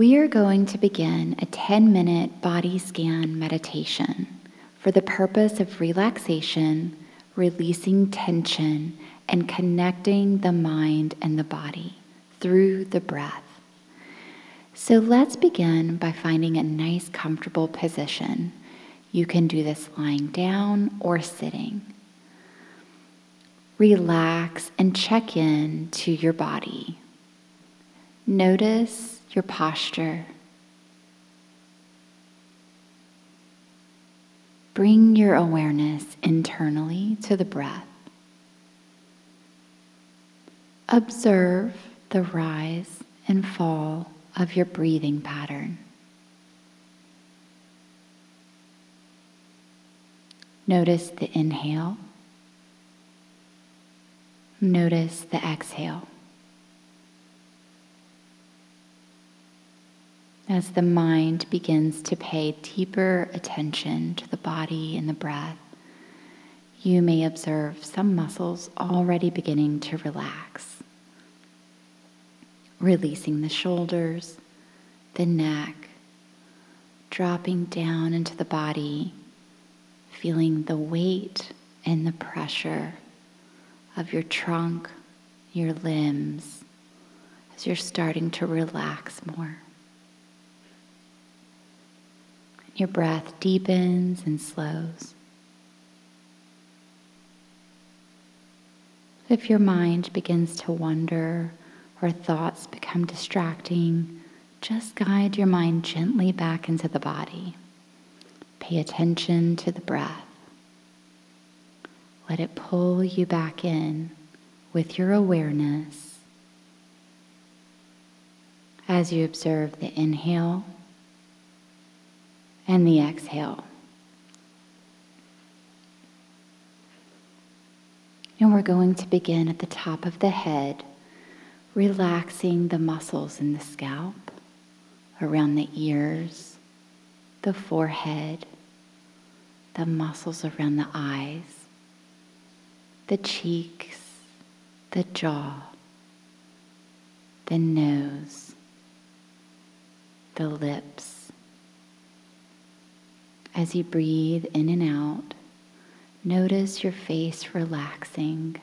We are going to begin a 10 minute body scan meditation for the purpose of relaxation, releasing tension, and connecting the mind and the body through the breath. So let's begin by finding a nice, comfortable position. You can do this lying down or sitting. Relax and check in to your body. Notice your posture. Bring your awareness internally to the breath. Observe the rise and fall of your breathing pattern. Notice the inhale. Notice the exhale. As the mind begins to pay deeper attention to the body and the breath, you may observe some muscles already beginning to relax releasing the shoulders, the neck, dropping down into the body, feeling the weight and the pressure of your trunk, your limbs, as you're starting to relax more. Your breath deepens and slows. If your mind begins to wander or thoughts become distracting, just guide your mind gently back into the body. Pay attention to the breath. Let it pull you back in with your awareness as you observe the inhale and the exhale. And we're going to begin at the top of the head relaxing the muscles in the scalp, around the ears, the forehead, the muscles around the eyes, the cheeks, the jaw, the nose, the lips. As you breathe in and out, notice your face relaxing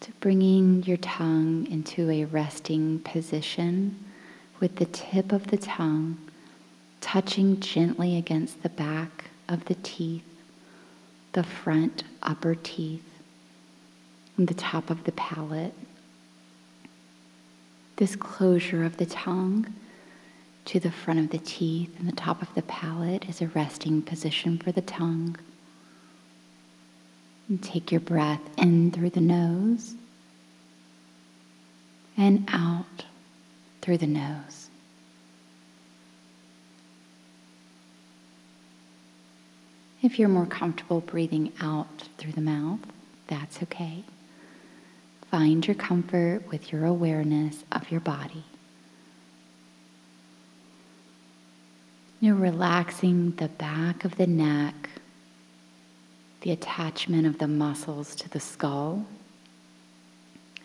to bringing your tongue into a resting position with the tip of the tongue touching gently against the back of the teeth, the front upper teeth, and the top of the palate. This closure of the tongue to the front of the teeth and the top of the palate is a resting position for the tongue. And take your breath in through the nose and out through the nose. If you're more comfortable breathing out through the mouth, that's okay. Find your comfort with your awareness of your body. You're relaxing the back of the neck the attachment of the muscles to the skull,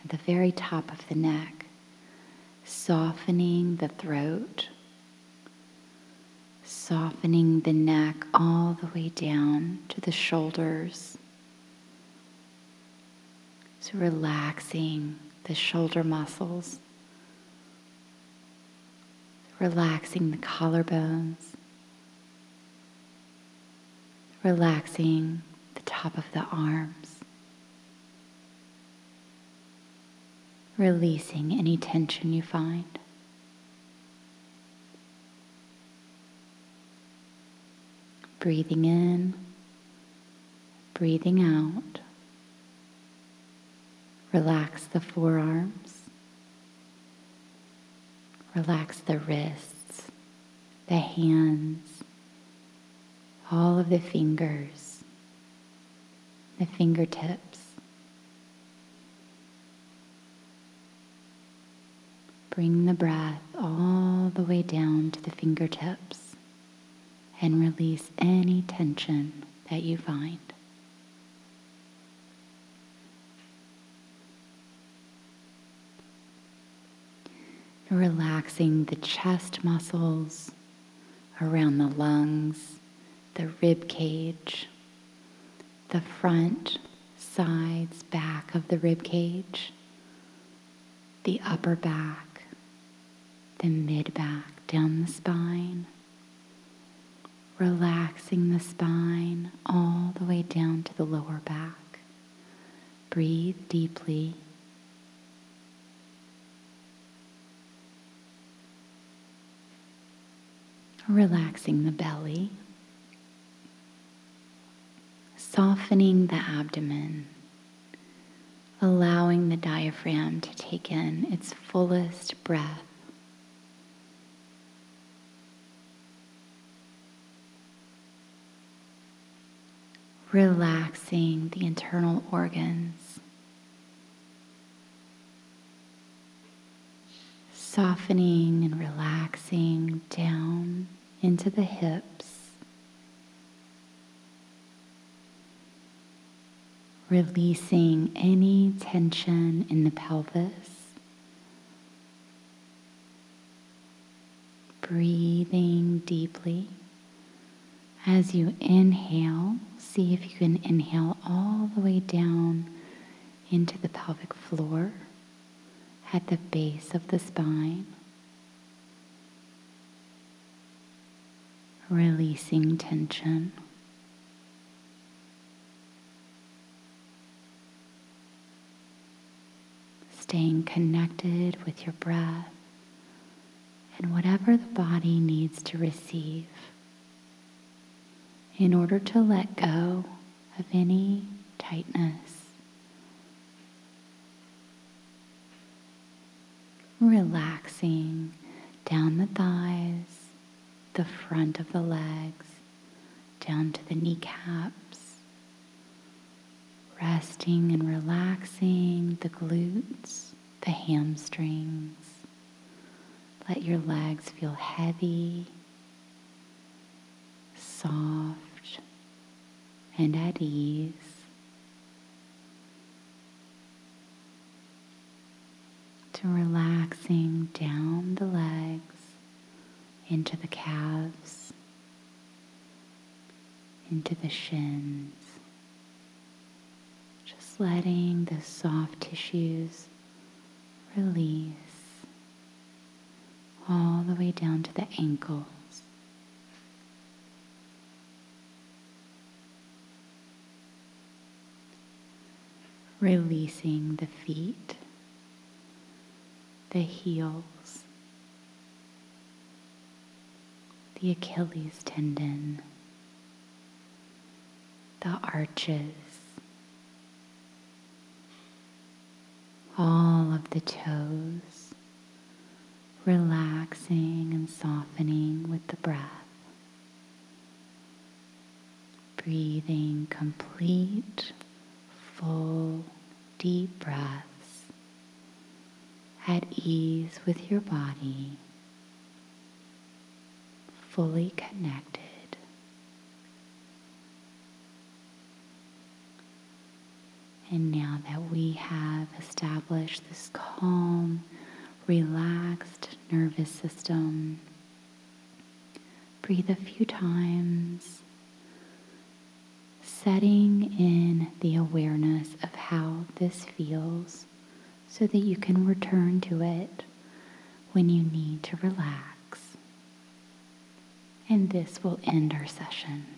at the very top of the neck, softening the throat, softening the neck all the way down to the shoulders. So relaxing the shoulder muscles, relaxing the collarbones, relaxing the top of the arms. Releasing any tension you find. Breathing in, breathing out. Relax the forearms. Relax the wrists, the hands, all of the fingers the fingertips. Bring the breath all the way down to the fingertips and release any tension that you find. Relaxing the chest muscles around the lungs, the rib cage, the front, sides, back of the rib cage, the upper back, the mid back, down the spine. Relaxing the spine all the way down to the lower back. Breathe deeply. Relaxing the belly. Softening the abdomen. Allowing the diaphragm to take in its fullest breath. Relaxing the internal organs. Softening and relaxing down into the hips, releasing any tension in the pelvis, breathing deeply. As you inhale, see if you can inhale all the way down into the pelvic floor at the base of the spine. Releasing tension. Staying connected with your breath and whatever the body needs to receive in order to let go of any tightness. Relaxing down the thighs the front of the legs down to the kneecaps, resting and relaxing the glutes, the hamstrings. Let your legs feel heavy, soft, and at ease. To relaxing down the legs into the calves, into the shins. Just letting the soft tissues release all the way down to the ankles. Releasing the feet, the heels, the Achilles tendon, the arches, all of the toes, relaxing and softening with the breath. Breathing complete, full, deep breaths at ease with your body fully connected. And now that we have established this calm, relaxed nervous system, breathe a few times, setting in the awareness of how this feels so that you can return to it when you need to relax and this will end our session.